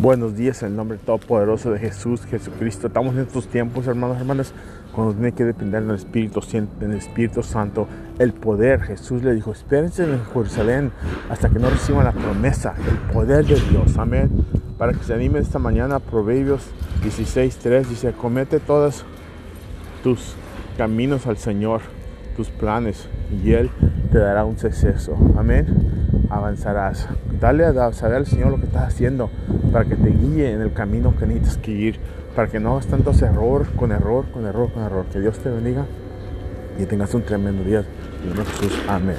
Buenos días en el nombre todopoderoso de Jesús, Jesucristo. Estamos en estos tiempos, hermanos, hermanas, cuando tiene que depender del Espíritu, Espíritu Santo, el poder. Jesús le dijo, espérense en Jerusalén hasta que no reciban la promesa, el poder de Dios. Amén. Para que se anime esta mañana, Proverbios 16.3 dice, comete todos tus caminos al Señor, tus planes, y Él te dará un suceso. Amén avanzarás. Dale a saber al Señor lo que estás haciendo para que te guíe en el camino que necesitas que ir, para que no hagas tantos error con error, con error, con error. Que Dios te bendiga y tengas un tremendo día. Amén.